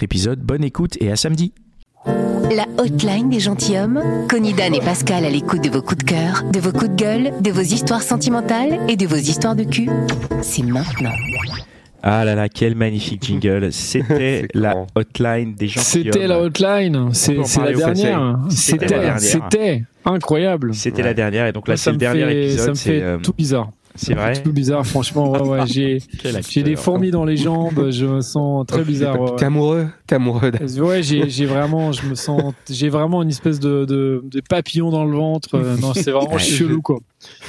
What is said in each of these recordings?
épisode. Bonne écoute et à samedi. La hotline des gentilshommes. Connie Dan et Pascal à l'écoute de vos coups de cœur, de vos coups de gueule, de vos histoires sentimentales et de vos histoires de cul. C'est maintenant. Ah là là, quel magnifique jingle. C'était la grand. hotline des gens. C'était la hotline, c'est la dernière. C'était la C'était, dernière. c'était incroyable. C'était Ouais. la dernière et donc là c'est ça le me dernier fait- épisode. Ça me fait euh, tout bizarre. C'est vrai. Tout bizarre, franchement. Ouais, ouais, j'ai, j'ai des fourmis dans les jambes. Je me sens très bizarre. ouais, T'es amoureux T'es amoureux Ouais, j'ai, j'ai vraiment, je me sens, j'ai vraiment une espèce de, de, de papillon dans le ventre. Euh, Non, c'est vraiment Ouais. chelou, quoi.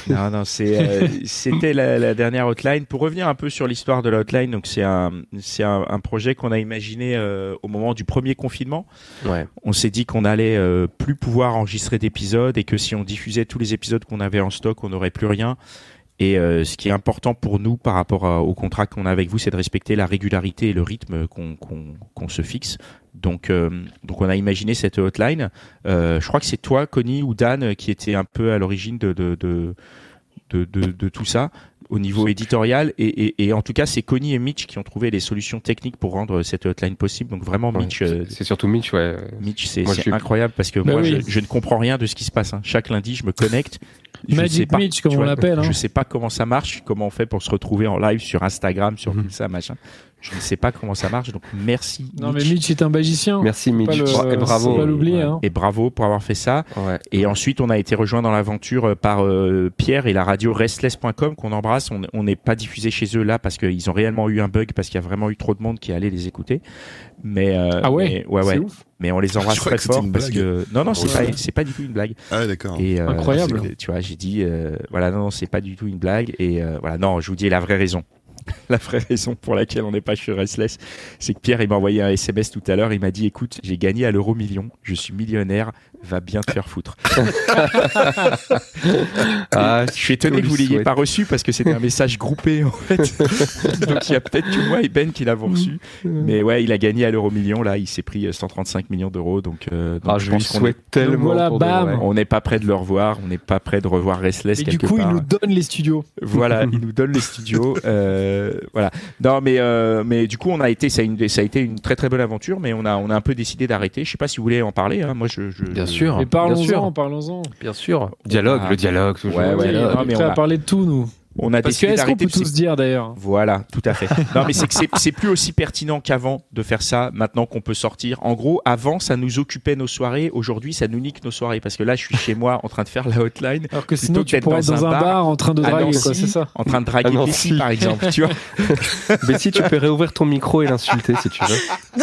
Non, non, c'est, euh, c'était la, la dernière hotline. Pour revenir un peu sur l'histoire de la hotline, donc c'est un, c'est un, un projet qu'on a imaginé euh, au moment du premier confinement. Ouais. On s'est dit qu'on allait euh, plus pouvoir enregistrer d'épisodes et que si on diffusait tous les épisodes qu'on avait en stock, on n'aurait plus rien. Et euh, ce qui est important pour nous par rapport au contrat qu'on a avec vous, c'est de respecter la régularité et le rythme qu'on se fixe. Donc, euh, donc on a imaginé cette hotline. Euh, je crois que c'est toi, Connie ou Dan, qui était un peu à l'origine de tout ça au niveau éditorial. Et, et, et en tout cas, c'est Connie et Mitch qui ont trouvé les solutions techniques pour rendre cette hotline possible. Donc vraiment, Ouais, Mitch, euh, c'est- surtout Mitch, ouais. Mitch, c'est suis- incroyable parce que Bah moi, oui. je, je ne comprends rien de ce qui se passe. hein. Chaque lundi, je me connecte. Je Magic sais pas, Mitch, comme tu on l'appelle, hein. Je sais pas comment ça marche, comment on fait pour se retrouver en live sur Instagram, sur Mhm. tout ça, machin. Je ne sais pas comment ça marche, donc merci. Non, mais Mitch. Est un magicien. Merci Mitch. pas le- Bra- et bravo. pas l'oublier, Ouais. hein. Et bravo pour avoir fait ça. Ouais. Et ensuite, on a été rejoint dans l'aventure euh, par euh, Pierre et la radio restless.com qu'on embrasse. On n'est pas diffusé chez eux là parce qu'ils ont réellement eu un bug parce qu'il y a vraiment eu trop de monde qui allait les écouter. Mais euh, Ah ouais, mais, ouais, c'est ouais. ouf. Mais on les embrasse très fort parce que non non c'est Ouais. pas c'est pas du tout une blague. Ah ouais, d'accord. Et euh, Incroyable. Tu vois, j'ai dit euh, voilà non, non c'est pas du tout une blague et euh, voilà non, je vous dis la vraie raison. La vraie raison pour laquelle on n'est pas chez Restless, c'est que Pierre il m'a envoyé un SMS tout à l'heure. Il m'a dit écoute, j'ai gagné à l'euro million, je suis millionnaire, va bien te faire foutre. Ah, Je suis étonné on que vous lui l'ayez pas reçu parce que c'était un message groupé en fait. Donc il y a peut-être que moi et Ben qui l'avons reçu. Mais ouais, il a gagné à l'euro million là, il s'est pris euh, 135 millions d'euros. Donc, euh, donc Ah, je lui pense qu'on souhaite tellement. voilà, bam. on n'est pas prêt de le revoir, on n'est pas prêt de revoir Restless Et du coup, part. il nous donne les studios. Voilà, il nous donne les studios. euh, voilà. Non, mais euh, mais du coup, on a été, ça a, une- ça a été une très très bonne aventure, mais on a on a un peu décidé d'arrêter. Je sais pas si vous voulez en parler. hein. Moi, je, je- Bien je- sûr. Mais parlons-en, parlons-en. Bien sûr. Dialogue, Ah. le dialogue, toujours. Ouais, le ouais, dialogue. non, on est prêt on à parler de tout, nous. On a Parce décidé d'arrêter. tous dire d'ailleurs? Voilà, tout à fait. Non, mais c'est que c'est- plus aussi pertinent qu'avant de faire ça, maintenant qu'on peut sortir. En gros, avant, ça nous occupait nos soirées. Aujourd'hui, ça nous nique nos soirées. Parce que là, je suis chez moi en train de faire la hotline, Alors que sinon, que tu pourrais dans être dans un un bar bar en train de draguer, c'est ça? en train de draguer Ah Bessie, si. par exemple. Tu vois Mais si tu peux réouvrir ton micro et l'insulter si tu veux.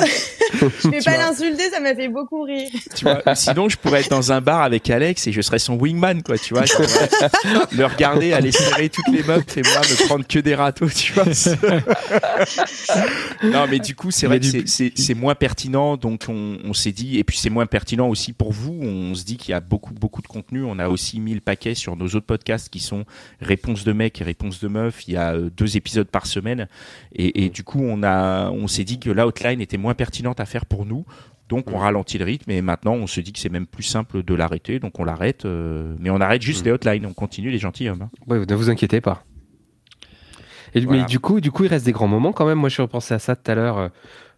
Je vais pas l'insulter, ça m'a fait beaucoup rire. tu vois. Sinon, je pourrais être dans un bar avec Alex et je serais son wingman, quoi. Tu vois Je le regarder, aller serrer toutes les meufs et moi me prendre que des râteaux, tu vois Non, mais du coup, c'est vrai que c'est- moins pertinent, donc on, on s'est dit, et puis c'est moins pertinent aussi pour vous. On se dit qu'il y a beaucoup beaucoup de contenu. On a aussi mis le paquet sur nos autres podcasts qui sont Réponse de mec et Réponse de meuf. Il y a euh, deux épisodes par semaine, et, et du coup, on a, on s'est dit que la outline était moins pertinente à faire pour nous. Donc on ralentit le rythme et maintenant on se dit que c'est même plus simple de l'arrêter, donc on l'arrête. euh, mais on arrête juste les hotlines, on continue les gentilshommes. hein. Ouais, ne vous inquiétez pas. Et, Voilà. Mais du coup, du coup, il reste des grands moments quand même. Moi, je repensais à ça tout à l'heure.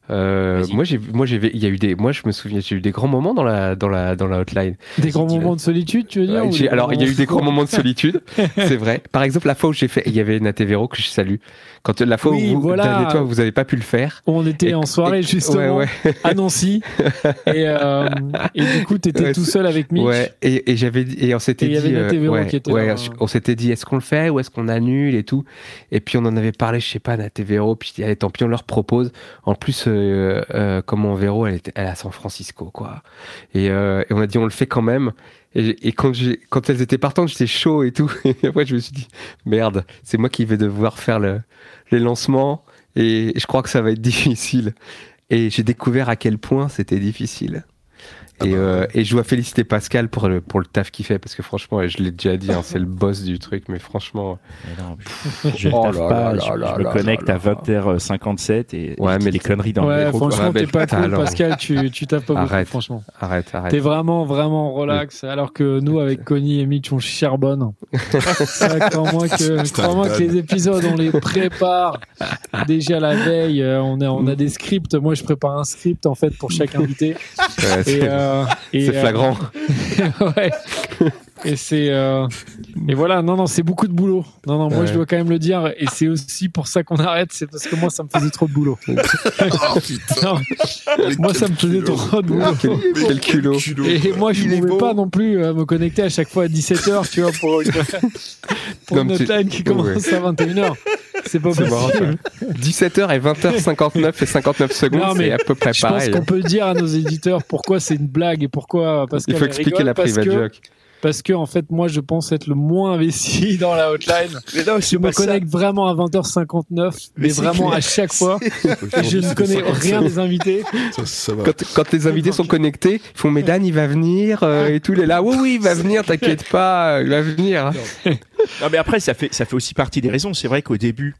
Euh, moi, j'ai, moi, j'ai, il y a eu des, moi, je me souviens, j'ai eu des grands moments dans la, dans la, dans la hotline. Des grands moments de solitude, tu veux dire Ouais, alors, il y a eu des grands moments- de solitude, c'est vrai. Par exemple, la fois où j'ai fait, il y avait Naté Véro que je salue. Quand la fois Oui, où vous, voilà. Toi, vous n'avez pas pu le faire. On était Et- en soirée, et- justement, Ouais, ouais. à Nancy. et, euh, et du coup, t'étais Ouais, tout seul avec Mitch. Ouais, et, et j'avais et on s'était Et il y dit, euh, qui était ouais, là. on s'était dit, est-ce qu'on le fait ou est-ce qu'on annule et tout. Et puis on en avait parlé, je sais pas, Naté Véro. Puis allez, tant pis, on leur propose. En plus, euh, euh, comment Véro, elle, était, est à San Francisco, quoi. Et, euh, et on a dit, on le fait quand même. Et, quand, elles étaient partantes, j'étais chaud et tout. Et après, je me suis dit, merde, c'est moi qui vais devoir faire le, les lancements. Et je crois que ça va être difficile. et j'ai découvert à quel point c'était difficile. Ah Et, bah euh, et je dois féliciter Pascal pour le, pour le taf qu'il fait parce que franchement, je l'ai déjà dit, hein, c'est le boss du truc, mais franchement, Mais non, mais je Oh taffe là pas, là je, là je me connecte à là. 20h57 et, Ouais, et mais des le- conneries dans le Ouais, métro. quoi. franchement, t'es pas cool. Pascal. Tu, tu tapes pas beaucoup, Arrête. franchement. arrête, arrête. T'es vraiment, vraiment relax. Alors que nous, avec Connie et Mitch, on charbonne. Crois-moi que, crois-moi que les épisodes, on les prépare déjà la veille. Euh, On a, on a des scripts. Moi, je prépare un script, en fait, pour chaque invité. Ouais, euh, c'est euh, flagrant. ouais. Et c'est euh, et voilà non non c'est beaucoup de boulot non non moi Ouais. je dois quand même le dire et c'est aussi pour ça qu'on arrête c'est parce que moi ça me faisait trop de boulot Oh putain. Moi ça me faisait culot. trop de boulot Quel, quel culot. et moi je est pouvais pas non plus euh, me connecter à chaque fois à 17h tu vois pour une, pour Non, une hotline qui commence Ouais. à 21h c'est pas possible 17h et 20h59 et 59 secondes, c'est à peu près je pense pareil. qu'on peut dire à nos éditeurs pourquoi c'est une blague et pourquoi Il faut expliquer la private joke. Parce que en fait moi je pense être le moins investi dans la hotline Mais non, je me connecte vraiment à 20h59 mais, vraiment clair. à chaque fois et je ne connais rien des invités Ça, ça va. Quand, quand les invités sont connectés, ils font Mais Dan, il va venir euh, et tout. Il est là. Oui, oui, il va venir, t'inquiète pas, il va venir. Non, mais après, ça fait, ça fait aussi partie des raisons. C'est vrai qu'au début,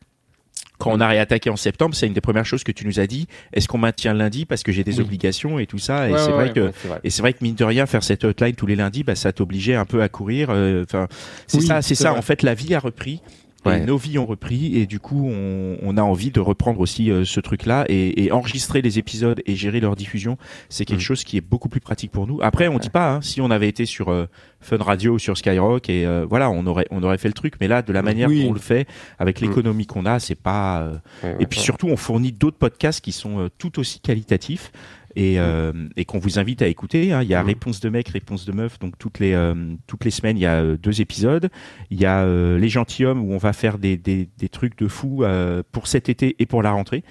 quand on a réattaqué en septembre, c'est une des premières choses que tu nous as dit. Est-ce qu'on maintient lundi parce que j'ai des Oui. obligations et tout ça Et Ouais, c'est ouais, vrai ouais, que. vrai. Et c'est vrai que mine de rien, faire cette hotline tous les lundis, bah, ça t'obligeait un peu à courir. euh, Enfin, c'est Oui, ça, c'est c'est ça. vrai. En fait, la vie a repris. Et Ouais. nos vies ont repris et du coup on, on a envie de reprendre aussi euh, ce truc là et, et enregistrer les épisodes et gérer leur diffusion c'est quelque Mm. chose qui est beaucoup plus pratique pour nous après on dit pas hein, si on avait été sur euh, Fun Radio ou sur Skyrock et euh, voilà on aurait on aurait fait le truc mais là de la manière Oui. dont on le fait avec Mm. l'économie qu'on a c'est pas euh, Ouais, et puis ouais. surtout, on fournit d'autres podcasts qui sont euh, tout aussi qualitatifs et, euh, et qu'on vous invite à écouter. hein. Il y a Mhm. Réponse de mec, Réponse de meuf. Donc toutes les euh, toutes les semaines, il y a euh, deux épisodes. Il y a Les gentilshommes où on va faire des, des, des trucs de fou pour cet été et pour la rentrée.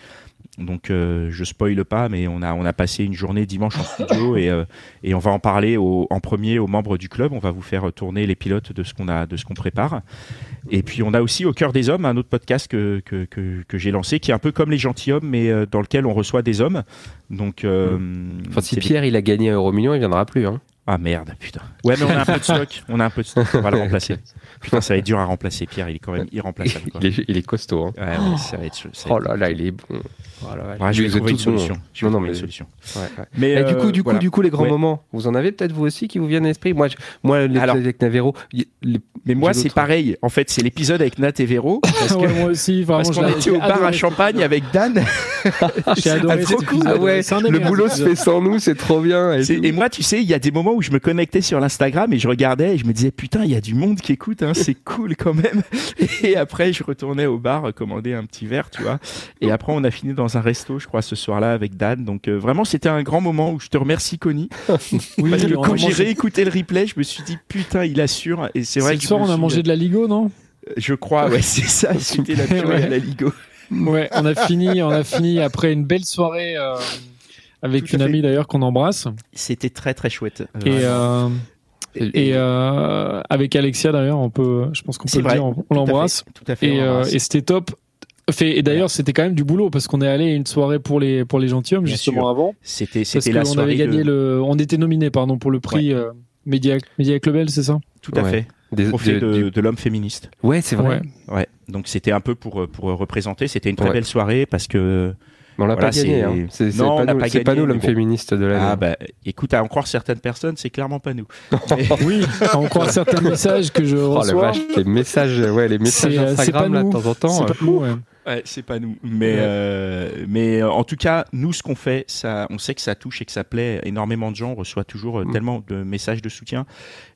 Donc euh, je spoile pas, mais on a on a passé une journée dimanche en studio et euh, et on va en parler au, en premier aux membres du club. On va vous faire tourner les pilotes de ce qu'on a de ce qu'on prépare. Et puis on a aussi au cœur des hommes un autre podcast que que, que, que j'ai lancé qui est un peu comme les gentilshommes mais euh, dans lequel on reçoit des hommes. Donc euh, Enfin, si Pierre il a gagné un euro million, il viendra plus. Hein. Ah merde putain. Ouais mais on a un peu de stock. On a un peu de stock. On va le remplacer. Putain ça va être dur à remplacer Pierre. Il est quand même irremplaçable. Quoi. Il est, il est costaud. Hein. Ouais, ouais, ça va être. ça va Oh là là, il est bon. Oh là. Ouais, je vais trouver une solution. Je vais Non, non, trouver une mais- solution. Mais Et du euh, coup, du coup, voilà. du coup, les grands Ouais. moments, vous en avez peut-être vous aussi qui vous viennent à l'esprit? Moi, je- moi, l'épisode avec Navero, y- les- Mais moi, c'est pareil. En fait, c'est l'épisode avec Nat et Véro. Parce que- Ouais, moi aussi vraiment parce qu'on était au bar à Champagne avec Dan. j'ai adoré Ah, trop cool. Ah le boulot se fait sans nous, c'est trop bien. Et moi, tu sais, il y a des moments où je me connectais sur l'Instagram et je regardais et je me disais putain, il y a du monde qui écoute, hein, c'est cool quand même. Et après, je retournais au bar euh, commander un petit verre, tu vois. Et après, on a fini dans un resto, je crois, ce soir-là avec Dan. Donc euh, vraiment, c'était un grand moment où je te remercie, Connie, Oui, parce que quand j'ai réécouté le replay, je me suis dit putain, il assure. Et c'est vrai le que soir on a suis- mangé de la ligo non? Je crois, ouais, c'est ça. C'était la purée Ouais. à la Ligo. Ouais, on a fini, on a fini après une belle soirée euh, avec Tout une amie d'ailleurs qu'on embrasse C'était très très chouette. et euh, et euh, avec Alexia d'ailleurs, on peut, je pense qu'on peut le vrai. dire, on, on Tout à l'embrasse fait, Tout à fait. et, on euh, et c'était top. Fait, et d'ailleurs, c'était quand même du boulot parce qu'on est allé à une soirée pour les pour les gentilshommes justement sûr. avant C'était c'était la qu'on soirée avait gagné de- le, on était nominé pardon pour le prix euh, Média Média Clubel, c'est ça? Tout à Ouais. fait. Des- Trophée de- de, l'homme féministe. Ouais, c'est vrai. Ouais. Ouais. Donc c'était un peu pour pour représenter. C'était une très Ouais. belle soirée parce que Mais on l'a Voilà, pas gagné. c'est- hein. C'est pas, nous, pas c'est pas gagné, nous l'homme mais bon. féministe de l'année. ah bah écoute à en croire certaines personnes, c'est clairement pas nous. Oui, on croit certains messages que je Oh la reçois. vache, les messages, ouais, les messages euh, Instagram là de temps en temps. C'est euh, pas nous, ouais. Ouais, c'est pas nous. Mais Ouais. euh, mais euh, en tout cas, nous ce qu'on fait, ça, on sait que ça touche et que ça plaît énormément de gens. On reçoit toujours euh, Mm. tellement de messages de soutien.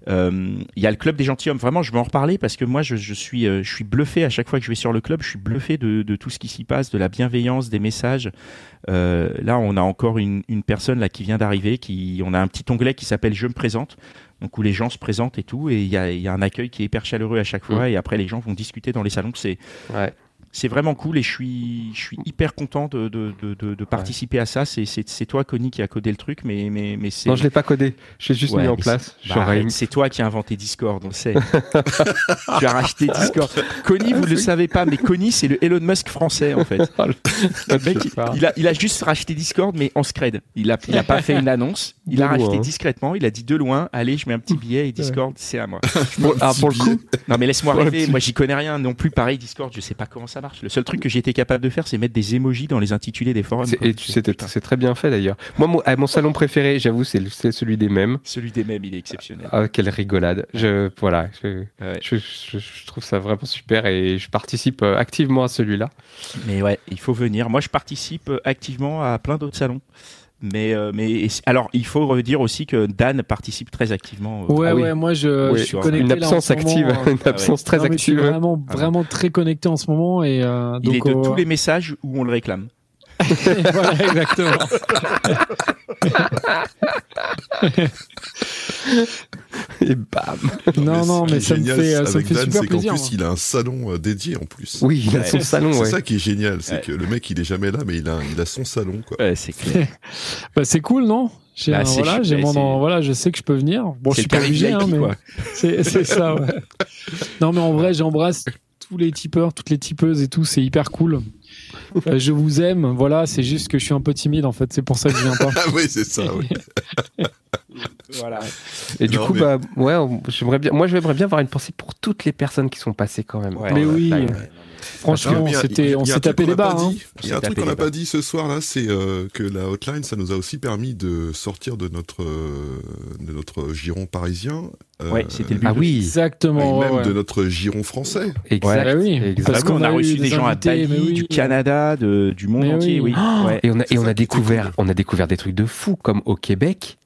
Euh, Il y a le club des gentilshommes. Vraiment, je vais en reparler parce que moi, je, je suis euh, je suis bluffé à chaque fois que je vais sur le club. Je suis bluffé de, de tout ce qui s'y passe, de la bienveillance, des messages. Euh, là, on a encore une, une personne là qui vient d'arriver. Qui, on a un petit onglet qui s'appelle Je me présente. Donc où les gens se présentent et tout, et il y a, il y a un accueil qui est hyper chaleureux à chaque fois, et après les gens vont discuter dans les salons. C'est Ouais. C'est vraiment cool et je suis, je suis hyper content de, de, de, de- de participer à ça. C'est- toi, Connie, qui a codé le truc, mais, mais, mais c'est. Non, je l'ai pas codé. Je l'ai juste Ouais, mis en place. Bah, c'est toi qui as inventé Discord, on le sait. tu as racheté Discord. Connie, vous ne le savez pas, mais Connie, c'est le Elon Musk français, en fait. Le mec, il, il a, il a juste racheté Discord, mais en scred. Il a, il a pas fait une annonce. Il De a racheté loin. discrètement. Il a dit de loin, allez, je mets un petit billet et Discord, c'est à moi. Pour, ah, pour le coup, Non, mais laisse-moi rêver. Moi, j'y connais rien non plus. Pareil, Discord, je sais pas comment ça marche. Le seul truc que j'ai été capable de faire, c'est mettre des emojis dans les intitulés des forums. c'est- et tu sais, c'est très bien fait d'ailleurs. Moi, mon, ah, mon salon préféré, j'avoue, c'est celui des mêmes. Celui des mêmes, il est exceptionnel. Ah, quelle rigolade. Je, voilà, je, Ouais. je, je- je trouve ça vraiment super et je participe euh, activement à celui-là. Mais ouais, il faut venir. Moi, je participe euh, activement à plein d'autres salons. Mais, euh, mais alors, il faut redire aussi que Dan participe très activement. euh, Ouais, Ah oui. ouais, moi je, Oui, je suis une connecté. Une là, en absence moment, active, une absence très non, mais je suis active. vraiment, Ah vraiment très connecté en ce moment et euh, il est de euh, tous les messages où on le réclame. voilà, exactement. Et bam. non, Mais non, mais ça me génial fait, ça me avec fait Dan, super c'est qu'en plaisir. plus, il a un salon euh, dédié en plus. Oui, il a son salon, C'est ouais. ça qui est génial, c'est Ouais. que le mec il est jamais là, mais il a, il a son salon quoi. Ouais, c'est clair. Bah, c'est cool, non? J'ai Bah, voilà, chou- j'ai ouais, mon c'est- en- voilà, je sais que je peux venir. Bon, je suis pas obligé, hein, mais c'est ça. Ouais. Non, mais en vrai, j'embrasse tous les tipeurs, toutes les tipeuses et tout. C'est hyper cool. Euh, je vous aime. Voilà, c'est juste que je suis un peu timide en fait. C'est pour ça que je viens pas. Ah oui, c'est ça, oui. Voilà. Et du Non, coup, mais- bah, ouais, j'aimerais bien, moi, j'aimerais bien avoir une pensée pour toutes les personnes qui sont passées quand même. Ouais. Mais oui. Franchement, on truc tapé les barres. hein. dit. Il y a un truc qu'on n'a pas dit ce soir là, c'est euh, que la hotline, ça nous a aussi permis de sortir de notre euh, de notre giron parisien. euh, Ouais, c'était le but. Ah oui, et Exactement. ouais, même ouais. de notre giron français. exact. Bah oui, exact. parce on a, qu'on a reçu des gens à Bali, oui. du Canada, de, du monde Mais entier, oui. oui. Ouais. Et on a, et on a découvert, on a découvert des trucs de fou, comme au Québec,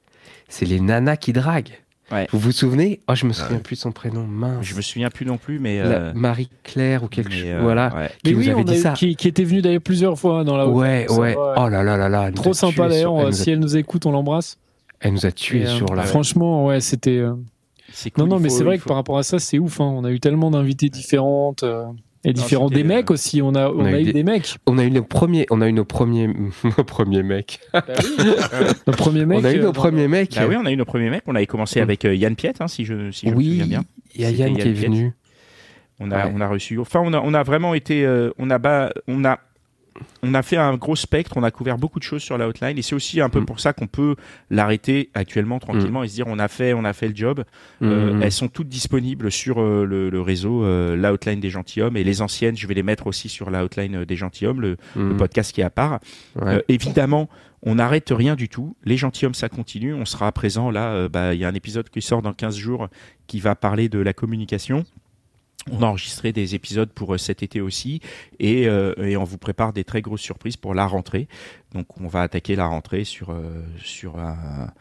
c'est les nanas qui draguent. Ouais. Vous vous souvenez? Oh, je me souviens ouais. plus de son prénom, mince. Je me souviens plus non plus, mais. Euh, Marie-Claire ou quelque chose. euh, voilà. ouais. Qui Mais nous oui, avait dit eu- ça. qui, qui était venu d'ailleurs plusieurs fois dans la Ouais, ouais. Oh là là là là. Trop sympa d'ailleurs. sur- Elle, nous a- Si elle nous écoute, on l'embrasse. elle nous a tués Et, euh, sur la. Franchement, ouais, c'était. euh, cool, Non, non, mais c'est vrai que par rapport à ça, c'est ouf. hein. On a eu tellement d'invités différentes euh, et différents. c'était, Des mecs euh, aussi. On a, on a, eu des, mecs. On a eu nos premiers, on a eu nos premiers, nos premiers mecs. Le premier mec. on a eu euh, nos dans- premiers mecs. Bah oui, on a eu nos premiers mecs. On avait commencé Mm. avec euh, Yann Piet, hein, si je, si je me Oui, souviens bien. il y a Yann qui est Yann Piet. venu. On a, Ouais. on a reçu. Enfin, on a, on a vraiment été. euh, on a, ba- on a, on a fait un gros spectre. On a couvert beaucoup de choses sur la hotline, et c'est aussi un peu Mm. pour ça qu'on peut l'arrêter actuellement tranquillement et se dire on a fait, on a fait le job. Euh, Mhm. Elles sont toutes disponibles sur euh, le, le réseau euh, la hotline des gentilshommes et les anciennes. Je vais les mettre aussi sur la hotline euh, des gentilshommes, le, le podcast qui est à part. Ouais. Euh, évidemment, on n'arrête rien du tout. Les gentilshommes, ça continue. On sera présent là. euh, bah, Il y a un épisode qui sort dans 15 jours qui va parler de la communication. On a enregistré des épisodes pour euh, cet été aussi et, euh, et on vous prépare des très grosses surprises pour la rentrée. Donc on va attaquer la rentrée sur euh, sur un...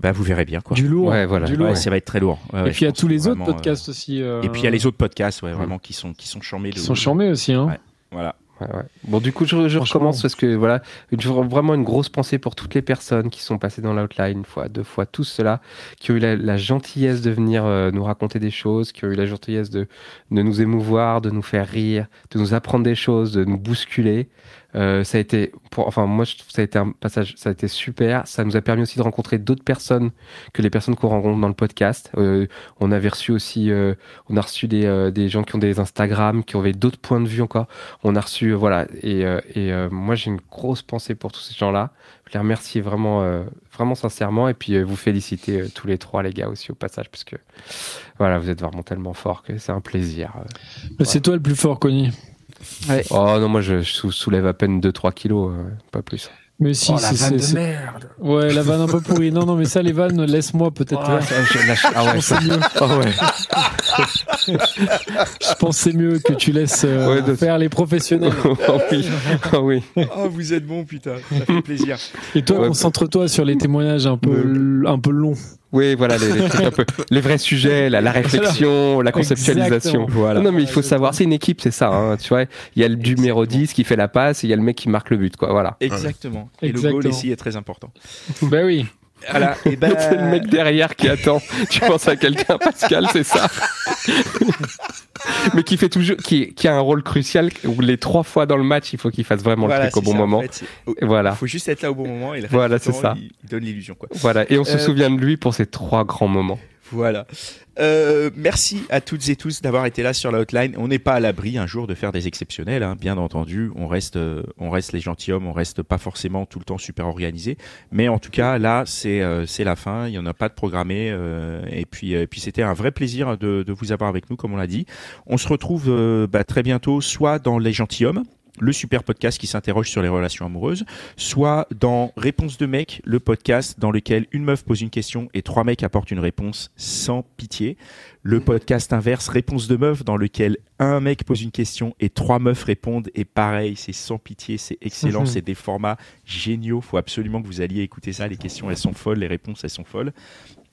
Bah, vous verrez bien quoi. Du lourd. Ouais, voilà. Du Ouais, lourd. ça va être très lourd. Ouais, et puis il y a tous les autres vraiment, euh, podcasts aussi. euh, Et puis il y a les autres podcasts, ouais, vraiment qui sont qui sont charmés de qui sont charmés aussi. Hein. Ouais. Voilà. Ouais, ouais. Bon, du coup, je, je recommence parce que voilà, une- vraiment une grosse pensée pour toutes les personnes qui sont passées dans l'outline, une fois, deux fois, tous ceux-là, qui ont eu la, la gentillesse de venir euh, nous raconter des choses, qui ont eu la gentillesse de, de nous émouvoir, de nous faire rire, de nous apprendre des choses, de nous bousculer. Euh, ça a été, pour, enfin, moi, je trouve que ça a été un passage, ça a été super. Ça nous a permis aussi de rencontrer d'autres personnes que les personnes qu'on rencontre dans le podcast. Euh, on avait reçu aussi, euh, on a reçu des, des gens qui ont des Instagram, qui avaient d'autres points de vue encore. On a reçu, voilà, et, et moi j'ai une grosse pensée pour tous ces gens-là. Je les remercie vraiment, vraiment sincèrement, et puis vous féliciter tous les trois, les gars, aussi au passage, parce que voilà, vous êtes vraiment tellement forts que c'est un plaisir. C'est toi le plus fort, Conny. Oh non, moi je, sou- soulève à peine 2-3 kilos, euh, pas plus. Mais si, c'est- c'est- c'est- merde Ouais, la vanne un peu pourrie. Non, non, mais ça, les vannes, laisse-moi peut-être ça, je lâche- ah ouais, ça- ah ouais. Je c'est mieux que tu laisses euh, Ouais, de- faire les professionnels. oh oui, oh oui. Oh, vous êtes bon, putain. Ça fait plaisir. Et toi, Ouais. concentre-toi sur les témoignages un peu, un peu longs. Oui, voilà, les, les trucs un peu, les vrais sujets, la, la réflexion, la conceptualisation. Voilà. Non, mais il faut savoir, c'est une équipe, c'est ça. hein, tu vois, il y a le numéro 10 qui fait la passe et il y a le mec qui marque le but, quoi. Voilà. Exactement. Et le goal ici est très important. Bah oui. Voilà, et ben... C'est le mec derrière qui attend. Tu penses à quelqu'un, Pascal, c'est ça? Mais qui fait toujours, qui, qui, a un rôle crucial où les trois fois dans le match, il faut qu'il fasse vraiment voilà, le truc au bon ça, moment. En fait, et voilà. Il faut juste être là au bon moment et voilà, c'est ça. Il, il donne l'illusion. Quoi. Voilà, et on se Euh, souvient de lui pour ces trois grands moments. Voilà. Euh, merci à toutes et tous d'avoir été là sur la hotline. On n'est pas à l'abri un jour de faire des exceptionnels, hein, bien entendu. On reste, euh, on reste les gentilshommes, on reste pas forcément tout le temps super organisé. Mais en tout cas, là, c'est euh, la fin. Il y en a pas de programmé. et puis, puis c'était un vrai plaisir de, vous avoir avec nous, comme on l'a dit. On se retrouve bah, très bientôt, soit dans les gentilshommes le super podcast qui s'interroge sur les relations amoureuses, soit dans Réponse de mec, le podcast dans lequel une meuf pose une question et trois mecs apportent une réponse sans pitié. Le podcast inverse, Réponse de meuf, dans lequel un mec pose une question et trois meufs répondent et pareil, c'est sans pitié, c'est excellent, Mhm. c'est des formats géniaux. Faut absolument que vous alliez écouter ça. Les questions, elles sont folles, les réponses, elles sont folles.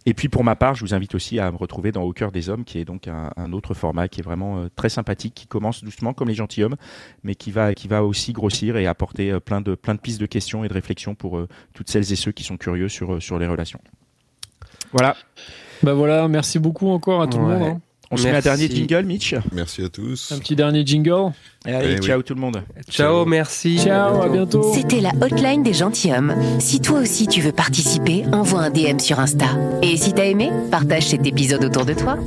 Et puis pour ma part, je vous invite aussi à me retrouver dans Au cœur des hommes, qui est donc un, un autre format qui est vraiment euh, très sympathique, qui commence doucement comme les gentilshommes, mais qui va, qui va aussi grossir et apporter euh, plein de, plein de pistes de questions et de réflexions pour euh, toutes celles et ceux qui sont curieux sur, sur les relations. Voilà. Bah voilà, merci beaucoup encore à tout Ouais. le monde. hein. On se met un Merci. dernier jingle, Mitch. Merci à tous. Un petit dernier jingle. Et allez, Eh oui. ciao tout le monde. Ciao, merci. Ciao, à bientôt. C'était la hotline des gentilshommes. Si toi aussi tu veux participer, envoie un DM sur Insta. Et si t'as aimé, partage cet épisode autour de toi.